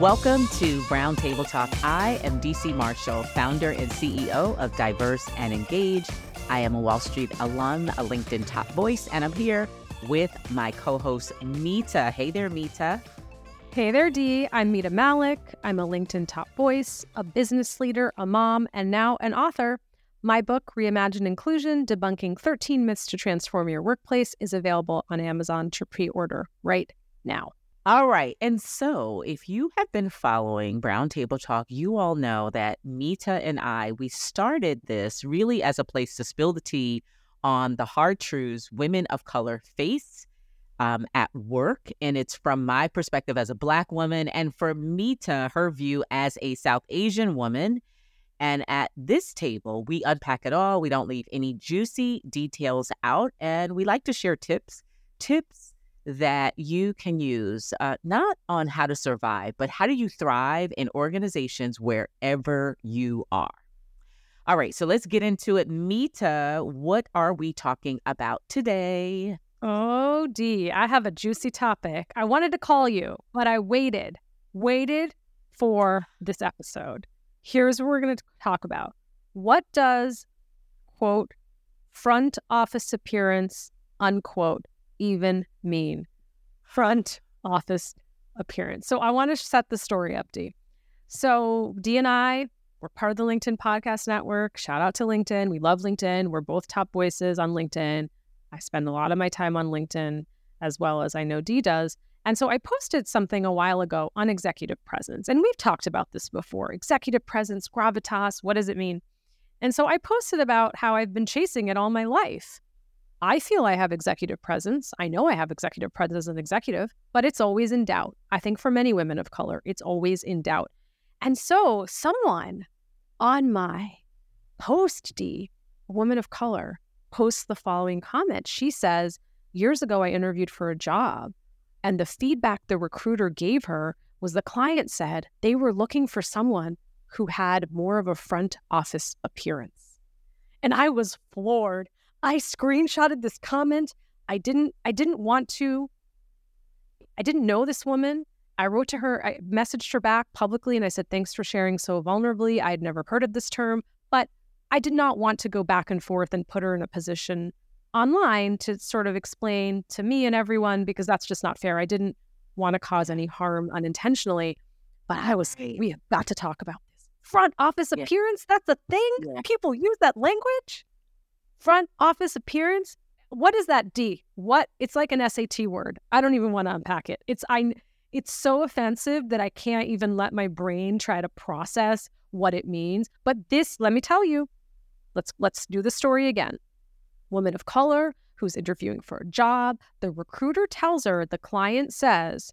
Welcome to Brown Table Talk. I am Dee C. Marshall, founder and CEO of Diverse and Engage. I am a Wall Street alum, a LinkedIn top voice, and I'm here with my co host, Mita. Hey there, Mita. Hey there, Dee. I'm Mita Mallick. I'm a LinkedIn top voice, a business leader, a mom, and now an author. My book, Reimagine Inclusion Debunking 13 Myths to Transform Your Workplace, is available on Amazon to pre order right now. All right. And so, if you have been following Brown Table Talk, you all know that Mita and I, we started this really as a place to spill the tea on the hard truths women of color face um, at work. And it's from my perspective as a Black woman, and for Mita, her view as a South Asian woman. And at this table, we unpack it all. We don't leave any juicy details out. And we like to share tips, tips that you can use uh, not on how to survive, but how do you thrive in organizations wherever you are. All right, so let's get into it. Mita, what are we talking about today? Oh, Dee, I have a juicy topic. I wanted to call you, but I waited, waited for this episode. Here's what we're going to talk about. What does, quote, front office appearance, unquote, even mean? Front office appearance. So I want to set the story up, Dee. So Dee and I, we're part of the LinkedIn Podcast Network. Shout out to LinkedIn. We love LinkedIn. We're both top voices on LinkedIn. I spend a lot of my time on LinkedIn as well as I know Dee does. And so I posted something a while ago on executive presence. And we've talked about this before executive presence, gravitas, what does it mean? And so I posted about how I've been chasing it all my life. I feel I have executive presence. I know I have executive presence as an executive, but it's always in doubt. I think for many women of color, it's always in doubt. And so someone on my post Dee, woman of color, posts the following comment. She says, Years ago, I interviewed for a job, and the feedback the recruiter gave her was the client said they were looking for someone who had more of a front office appearance. And I was floored. I screenshotted this comment. I didn't I didn't want to I didn't know this woman. I wrote to her, I messaged her back publicly and I said, Thanks for sharing so vulnerably. I had never heard of this term, but I did not want to go back and forth and put her in a position online to sort of explain to me and everyone because that's just not fair. I didn't want to cause any harm unintentionally, but I was, we have got to talk about this. Front office Yeah. appearance, that's a thing? Yeah. People use that language? Front office appearance? What is that Dee? What? It's like an SAT word. I don't even want to unpack it. It's I it's so offensive that I can't even let my brain try to process what it means. But this, let me tell you, let's let's do the story again. Woman of color who's interviewing for a job, the recruiter tells her, the client says,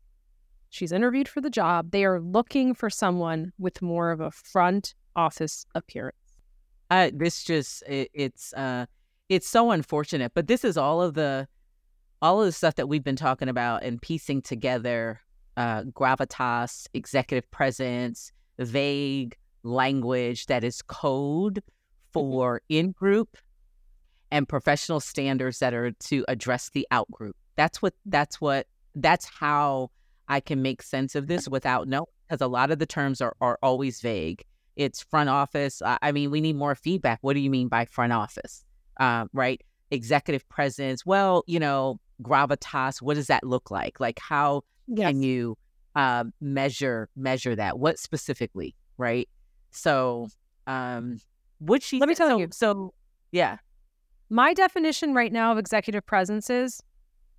she's interviewed for the job. They are looking for someone with more of a front office appearance. Uh, this just it, it's uh it's so unfortunate, but this is all of the all of the stuff that we've been talking about and piecing together uh gravitas, executive presence, vague language that is code for in group and professional standards that are to address the out group. That's what that's what that's how I can make sense of this without knowing because a lot of the terms are, are always vague. It's front office. I, mean, we need more feedback. What do you mean by front office? Uh, right? Executive presence. Well, you know, gravitas. What does that look like? Like, how can you uh, measure measure that? What specifically? Right? So, um, would she? Let me tell so, you. So, yeah. My definition right now of executive presence is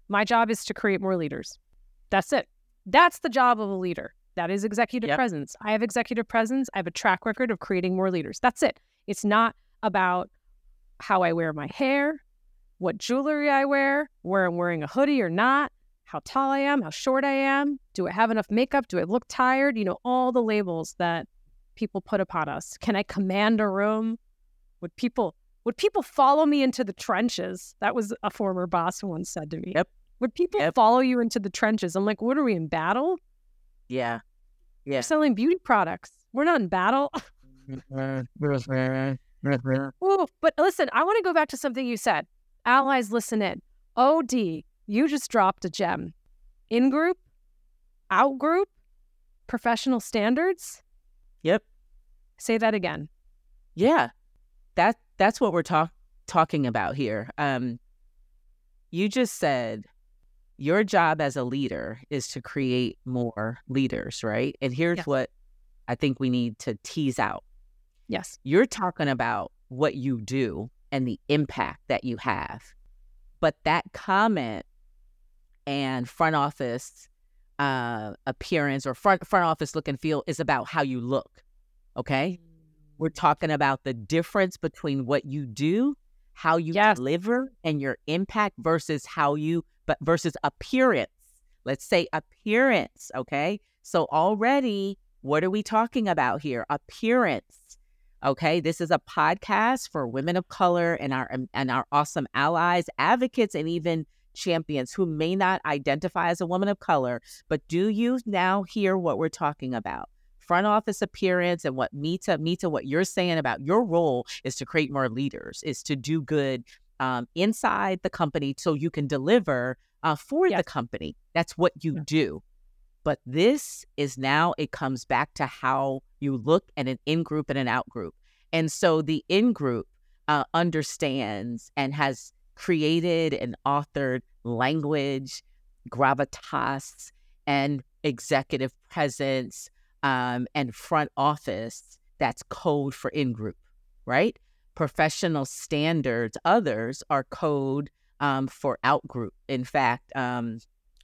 my job is to create more leaders. That's it. That's the job of a leader. That is executive Yep. presence. I have executive presence. I have a track record of creating more leaders. That's it. It's not about how I wear my hair, what jewelry I wear, where I'm wearing a hoodie or not. how tall I am, how short I am, do I have enough makeup, do I look tired? You know, all the labels that people put upon us. Can I command a room? Would people would people follow me into the trenches? That was a former boss who once said to me. Yep. Would people Yep. follow you into the trenches? I'm like, what are we in battle? Yeah. Yeah. We're selling beauty products. We're not in battle. Ooh, but listen, I want to go back to something you said. Allies, listen in. OD, you just dropped a gem. In group, out group, professional standards. Yep. Say that again. Yeah. That that's what we're talk, talking about here. Um you just said your job as a leader is to create more leaders, right? And here's Yes. what I think we need to tease out. Yes. You're talking about what you do and the impact that you have. But that comment and front office uh, appearance or front front office look and feel is about how you look. Okay, we're talking about the difference between what you do, how you Yes. deliver, and your impact versus how you but versus appearance. Let's say appearance. Okay, so already, what are we talking about here? Appearance. Okay, this is a podcast for women of color and our um, and our awesome allies, advocates, and even champions who may not identify as a woman of color, but do you now hear what we're talking about? Front office appearance and what Mita, Mita, what you're saying about your role is to create more leaders, is to do good um, inside the company so you can deliver uh, for the company. That's what you Yeah. do. But this is now, it comes back to how you look at an in group and an out group. And so the in group uh, understands and has created and authored language, gravitas, and executive presence um, and front office that's code for in group, right? Professional standards, others are code um, for outgroup. In fact, um,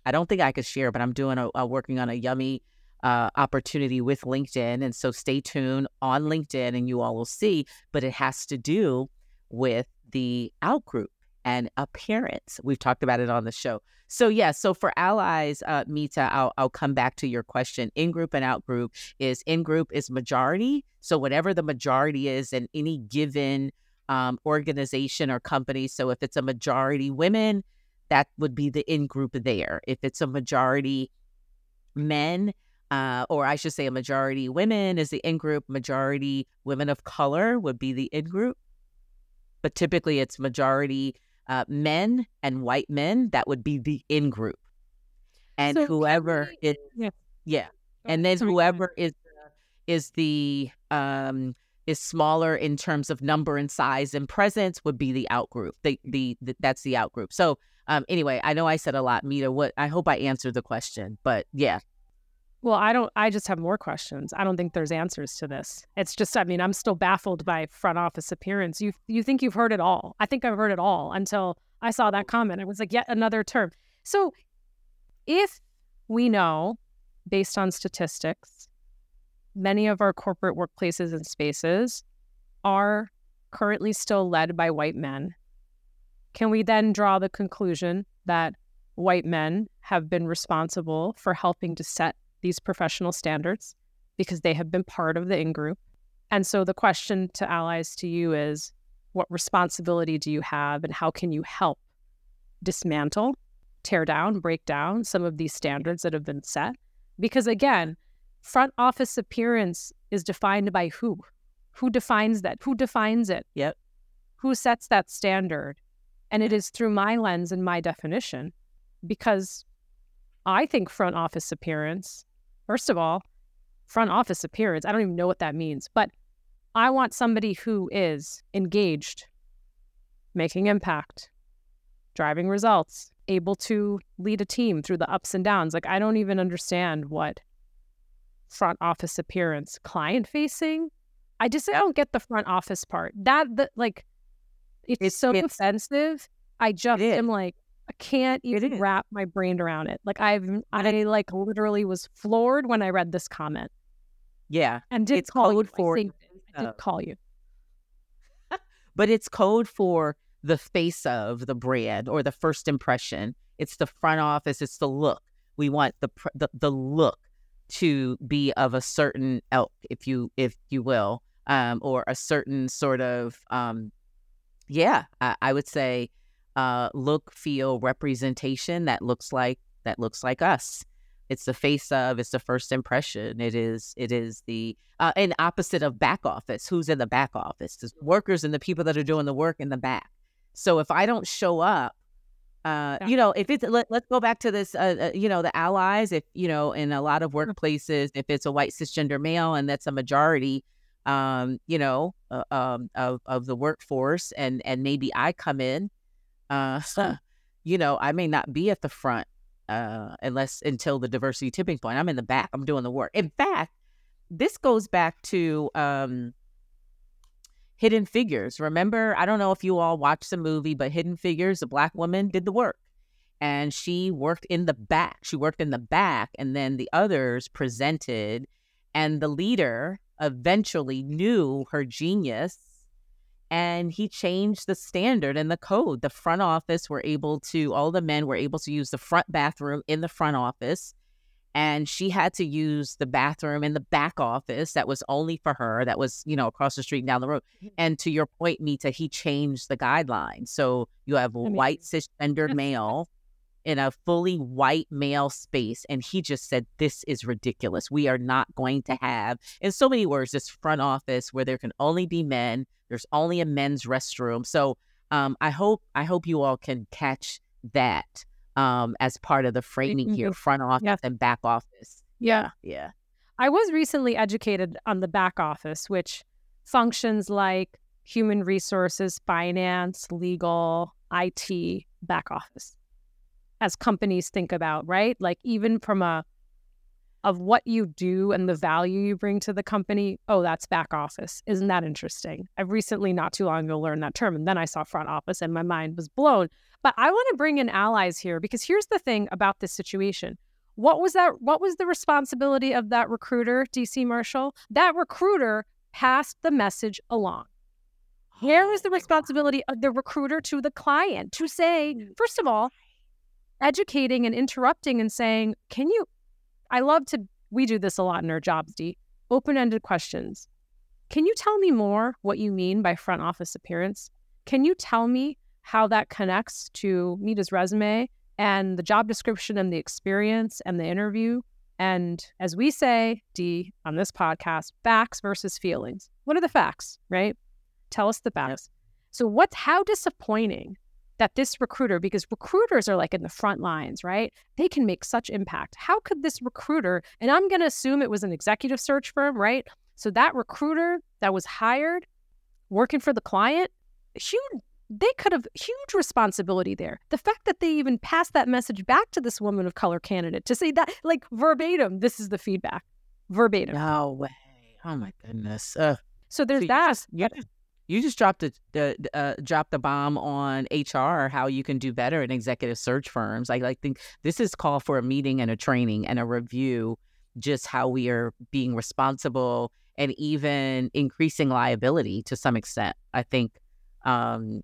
I don't think I could share, but I'm doing a, a working on a yummy uh, opportunity with LinkedIn. And so stay tuned on LinkedIn and you all will see, but it has to do with the out group and appearance. We've talked about it on the show. So yeah, so for allies, uh, Mita, I'll, I'll come back to your question. In group and out group is in group is majority. So whatever the majority is in any given um, organization or company. So if it's a majority women, that would be the in group there. If it's a majority men, uh, or I should say a majority women is the in group, majority women of color would be the in group. But typically it's majority uh, men and white men, that would be the in group. And So whoever we- is, Yeah. yeah. Oh, And then sorry, whoever is is the um is smaller in terms of number and size and presence would be the out group. The, the, the that's the out group. So um anyway, I know I said a lot, Mita. What I hope I answered the question, but yeah, Well, I don't. I just have more questions. I don't think there's answers to this. It's just. I mean, I'm still baffled by front office appearance. You you think you've heard it all? I think I've heard it all until I saw that comment. It was like yet another term. So, if we know, based on statistics, many of our corporate workplaces and spaces are currently still led by white men. Can we then draw the conclusion that white men have been responsible for helping to set these professional standards because they have been part of the in group. And so the question to allies to you is what responsibility do you have and how can you help dismantle, tear down, break down some of these standards that have been set? Because again, front office appearance is defined by who? Who defines that? Who defines it? Yep. Who sets that standard? And it is through my lens and my definition because I think front office appearance, first of all, front office appearance, I don't even know what that means, but I want somebody who is engaged, making impact, driving results, able to lead a team through the ups and downs. Like, I don't even understand what front office appearance, client facing. I just I don't get the front office part. That, the, like, it's, It's- so it's- offensive. I just am like, I can't even wrap my brain around it. Like I've I like literally was floored when I read this comment yeah. and did It's call code you. for- I, saved. I did call you. But it's code for the face of the brand or the first impression. It's the front office. It's the look. We want the pr- the, the look to be of a certain elk, if you if you will, um, or a certain sort of um, yeah, I, I would say uh, look, feel, representation that looks like that looks like us. It's the face of. It's the first impression. It is. It is the uh, and opposite of back office. Who's in the back office? The workers and the people that are doing the work in the back. So if I don't show up, uh, you know, if it's let, let's go back to this, uh, uh, you know, the allies. If you know, in a lot of workplaces, if it's a white cisgender male and that's a majority, um, you know, uh, um, of of the workforce, and and maybe I come in, uh, you know, I may not be at the front, uh, unless until the diversity tipping point. I'm in the back. I'm doing the work. In fact, this goes back to um, Hidden Figures. Remember, I don't know if you all watched the movie, but Hidden Figures, a black woman did the work. And she worked in the back. She worked in the back, and then the others presented. And the leader eventually knew her genius and he changed the standard and the code. The front office were able to, all the men were able to use the front bathroom in the front office. And she had to use the bathroom in the back office that was only for her, that was, you know, across the street and down the road. And to your point, Mita, he changed the guidelines. So you have a mean- white cisgender male in a fully white male space. And he just said, This is ridiculous. We are not going to have, in so many words, this front office where there can only be men. There's only a men's restroom. So um, I hope I hope you all can catch that um, as part of the framing here, Mhm. front office Yes. and back office. Yeah. Yeah. I was recently educated on the back office, which functions like human resources, finance, legal, IT, back office, as companies think about, right? Like even from a of what you do and the value you bring to the company. Oh, that's back office. Isn't that interesting? I've recently, not too long ago, learned that term, and then I saw front office, and my mind was blown. But I want to bring in allies here because here's the thing about this situation. What was that? What was the responsibility of that recruiter, Dee C. Marshall? That recruiter passed the message along. Here is oh the responsibility of the recruiter to the client to say, mm. first of all, educating and interrupting and saying, can you? I love to, we do this a lot in our jobs, Dee. Open ended questions. Can you tell me more what you mean by front office appearance? Can you tell me how that connects to Mita's resume and the job description and the experience and the interview? And as we say, Dee, on this podcast, facts versus feelings. What are the facts, right? Tell us the facts. So, what's how disappointing that this recruiter, because recruiters are like in the front lines, right? They can make such impact. How could this recruiter, and I'm going to assume it was an executive search firm, right? So, that recruiter that was hired working for the client, huge, they could have huge responsibility there. The fact that they even passed that message back to this woman of color candidate to say that, like verbatim, this is the feedback, verbatim. No way. Oh my goodness. Ugh. So there's So that. just- just- You just dropped the, the uh, dropped the bomb on HR. How you can do better in executive search firms. Like I think this is call for a meeting and a training and a review. Just how we are being responsible and even increasing liability to some extent. I think, um,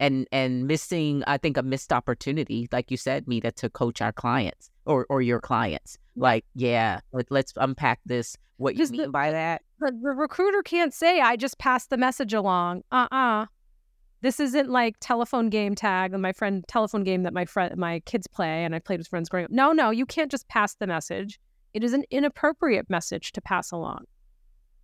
and and missing. I think a missed opportunity, like you said, Mita, to coach our clients or or your clients. Like, yeah, let, let's unpack this. What you Just the- mean by that? The recruiter can't say, I just passed the message along. Uh uh This isn't like telephone game tag and my friend telephone game that my friend my kids play and I played with friends growing up. No, no, you can't just pass the message. It is an inappropriate message to pass along.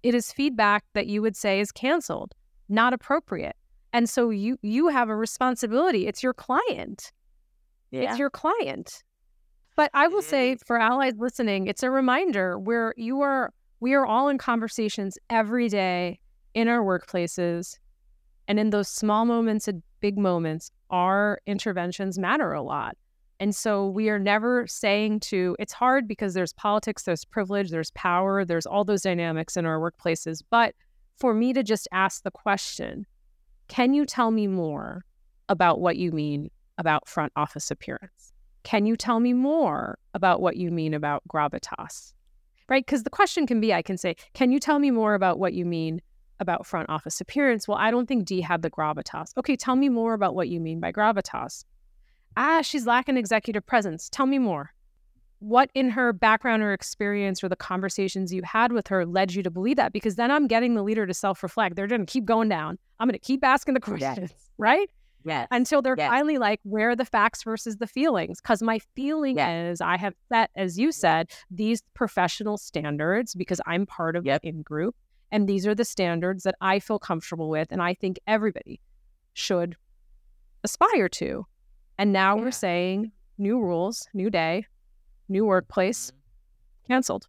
It is feedback that you would say is canceled, not appropriate. And so you you have a responsibility. It's your client. Yeah. It's your client. But I will say mm. for allies listening, it's a reminder where you are we are all in conversations every day in our workplaces. And in those small moments and big moments our interventions matter a lot. And so we are never saying to it's hard because there's politics there's privilege there's power there's all those dynamics in our workplaces. But for me to just ask the question can you tell me more about what you mean about front office appearance can you tell me more about what you mean about gravitas right? Because the question can be I can say, Can you tell me more about what you mean about front office appearance? Well, I don't think Dee had the gravitas. Okay, tell me more about what you mean by gravitas. ah, she's lacking executive presence. Tell me more. What in her background or experience or the conversations you had with her led you to believe that? Because then I'm getting the leader to self reflect. They're going to keep going down. I'm going to keep asking the questions, Yes. right? Yes. Until they're Yes. finally like, where are the facts versus the feelings? Because my feeling Yeah. is I have set, as you said, these professional standards because I'm part of Yep. the in group. And these are the standards that I feel comfortable with. And I think everybody should aspire to. And now Yeah. we're saying new rules, new day, new workplace, mm-hmm. canceled.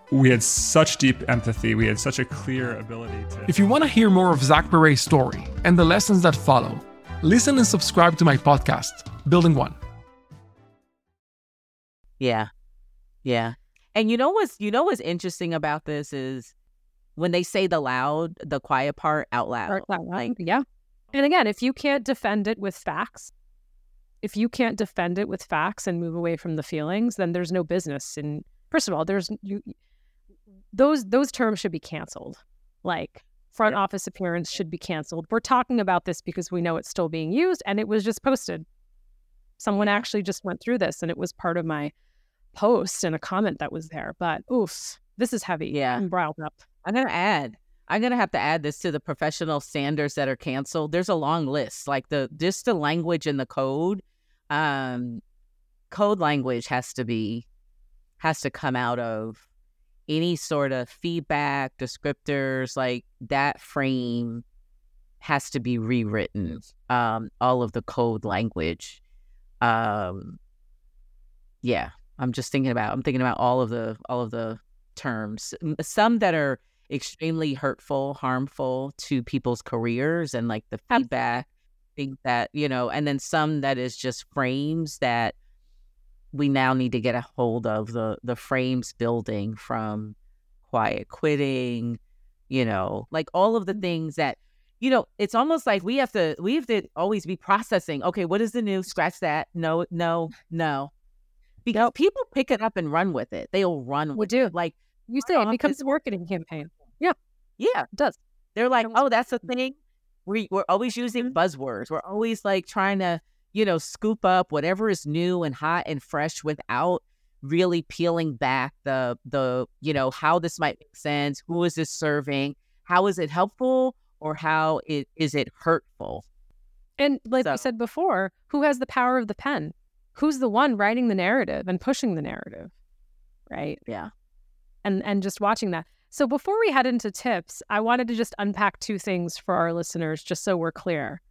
we had such deep empathy. We had such a clear ability to. If you want to hear more of Zach Perret's story and the lessons that follow, listen and subscribe to my podcast, Building One. Yeah. Yeah. And you know what's you know what's interesting about this is when they say the loud, the quiet part out loud. Part that way. Like yeah. And again, if you can't defend it with facts, if you can't defend it with facts and move away from the feelings, then there's no business. And first of all, there's you, those those terms should be canceled. Like front office appearance should be canceled. We're talking about this because we know it's still being used, and it was just posted. Someone actually just went through this, and it was part of my post and a comment that was there. But oof, this is heavy. Yeah. I'm riled up. I'm gonna add. I'm gonna have to add this to the professional standards that are canceled. There's a long list. Like the just the language and the code. Um code language has to be has to come out of any sort of feedback, descriptors, like that frame has to be rewritten. Um, all of the code language. Um yeah. I'm just thinking about I'm thinking about all of the all of the terms. Some that are extremely hurtful, harmful to people's careers and like the feedback things that, you know, and then some that is just frames that we now need to get a hold of the the frames building from quiet quitting, you know, like all of the mm-hmm. things that you know, it's almost like we have to we have to always be processing, okay, what is the new? Scratch that. No, no, no. Because people pick it up and run with it. They'll run We do. it. Like You say it becomes a marketing campaign. yeah, yeah, It does. they're like, oh, that's a thing. Mm-hmm. We we're always using mm-hmm. buzzwords. We're always like trying to, you know, scoop up whatever is new and hot and fresh without really peeling back the the, you know, how this might make sense, who is this serving, how is it helpful or how it is it hurtful? And like we So- said before, who has the power of the pen? Who's the one writing the narrative and pushing the narrative? Right. Yeah. And and just watching that. So before we head into tips, I wanted to just unpack two things for our listeners just so we're clear.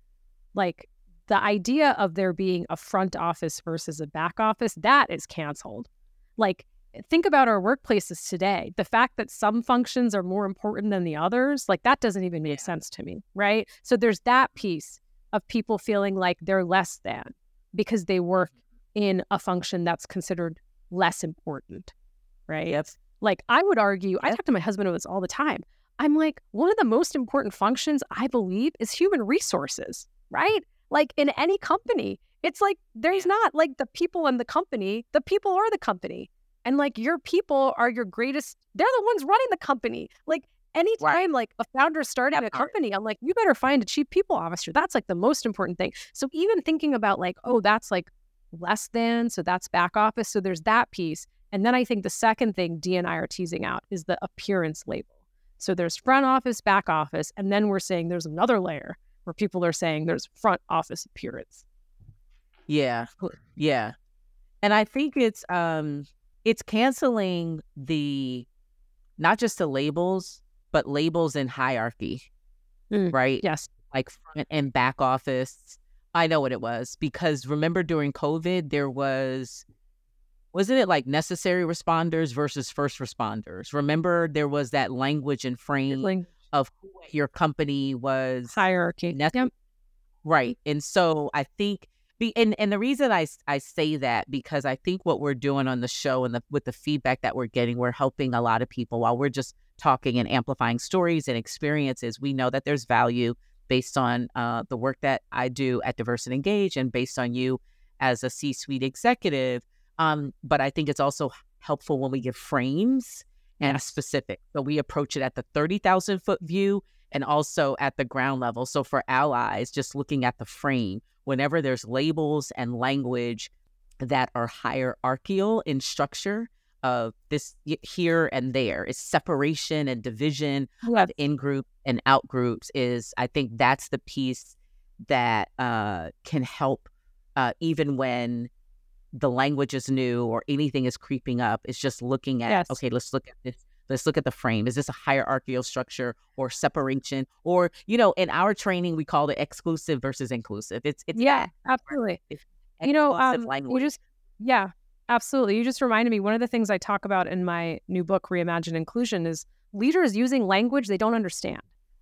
Like the idea of there being a front office versus a back office, that is canceled. Like think about our workplaces today. The fact that some functions are more important than the others, like that doesn't even make sense to me, right? So there's that piece of people feeling like they're less than because they work in a function that's considered less important, right? Yep. Like I would argue, I talk to my husband about this all the time. I'm like, one of the most important functions I believe is human resources, right? Like in any company, it's like there's not like the people in the company, the people are the company. And like your people are your greatest, they're the ones running the company. Like anytime Right. like a founder starting a company, I'm like, you better find a chief people officer. That's like the most important thing. So even thinking about like, oh, that's like less than, so that's back office. So there's that piece. And then I think the second thing Dee and I are teasing out is the appearance label. So there's front office, back office, and then we're saying there's another layer where people are saying there's front office appearance. Yeah. Yeah. And I think it's um it's canceling the not just the labels, but labels in hierarchy. Mm, Right? Yes. Like front and back office. I know what it was because remember during COVID there was wasn't it like necessary responders versus first responders? Remember there was that language and frame of who your company was hierarchy. Yep. Right. And so I think the and, and the reason I, I say that because I think what we're doing on the show and the with the feedback that we're getting, we're helping a lot of people while we're just talking and amplifying stories and experiences. We know that there's value based on uh, the work that I do at Diverse and Engage and based on you as a C-suite executive. Um, but I think it's also helpful when we give frames and specific. So we approach it at the 30,000 foot view and also at the ground level. So for allies, just looking at the frame, whenever there's labels and language that are hierarchical in structure of this here and there is separation and division Yeah. of in group and out groups is I think that's the piece that uh, can help uh, even when the language is new or anything is creeping up. It's just looking at Yes. okay, let's look at this. Let's look at the frame. Is this a hierarchical structure or separation? Or you know, in our training, we call it exclusive versus inclusive. It's it's Yeah, absolutely. It's You know, um, language. you just yeah, absolutely. You just reminded me one of the things I talk about in my new book, Reimagine Inclusion, is leaders using language they don't understand.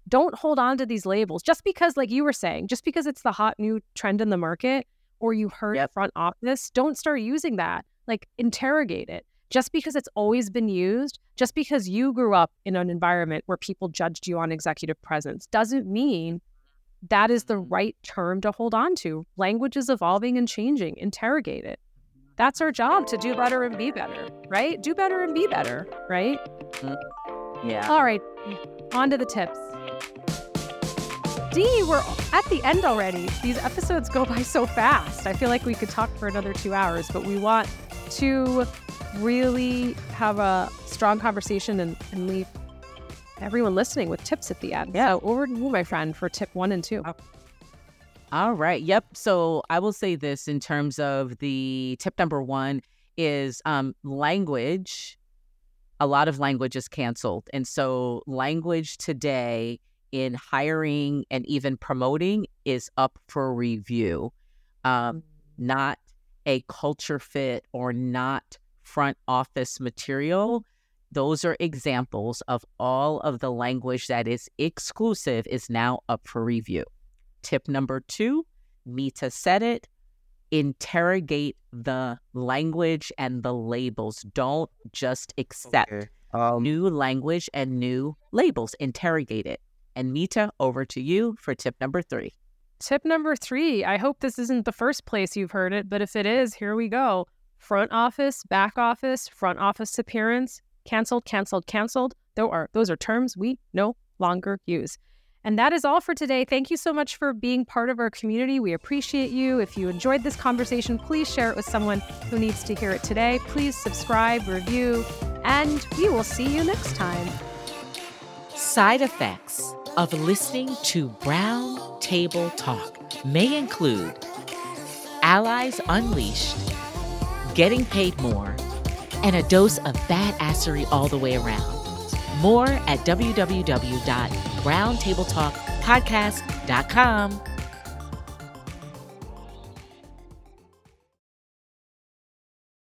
Don't hold on to these labels just because, like you were saying, just because it's the hot new trend in the market or you heard Yep. front office, don't start using that. Like interrogate it. Just because it's always been used, just because you grew up in an environment where people judged you on executive presence, doesn't mean that is the Mhm. right term to hold on to. Language is evolving and changing. Interrogate it. That's our job to do better and be better, right? Do better and be better, right? yeah. All right, on to the tips. Dee, we're at the end already. These episodes go by so fast. I feel like we could talk for another two hours, but we want to really have a strong conversation and, and leave everyone listening with tips at the end. Yeah. So over to you, my friend, for tip one and two. All right. Yep. So I will say this in terms of the tip number one is um, language. A lot of language is canceled. And so language today in hiring and even promoting is up for review. Um, not a culture fit or not front office material. Those are examples of all of the language that is exclusive is now up for review. Tip number two, Mita said it, interrogate the language and the labels. Don't just accept Okay. Um, new language and new labels. Interrogate it. And Mita, over to you for tip number three. Tip number three I hope this isn't the first place you've heard it, but if it is, here we go. Front office, back office, front office appearance, canceled, canceled, canceled. Those are, those are terms we no longer use. And that is all for today. Thank you so much for being part of our community. We appreciate you. If you enjoyed this conversation, please share it with someone who needs to hear it today. Please subscribe, review, and we will see you next time. Side effects of listening to Brown Table Talk may include allies unleashed, getting paid more, and a dose of badassery all the way around. More at www.browntabletalkpodcast.com.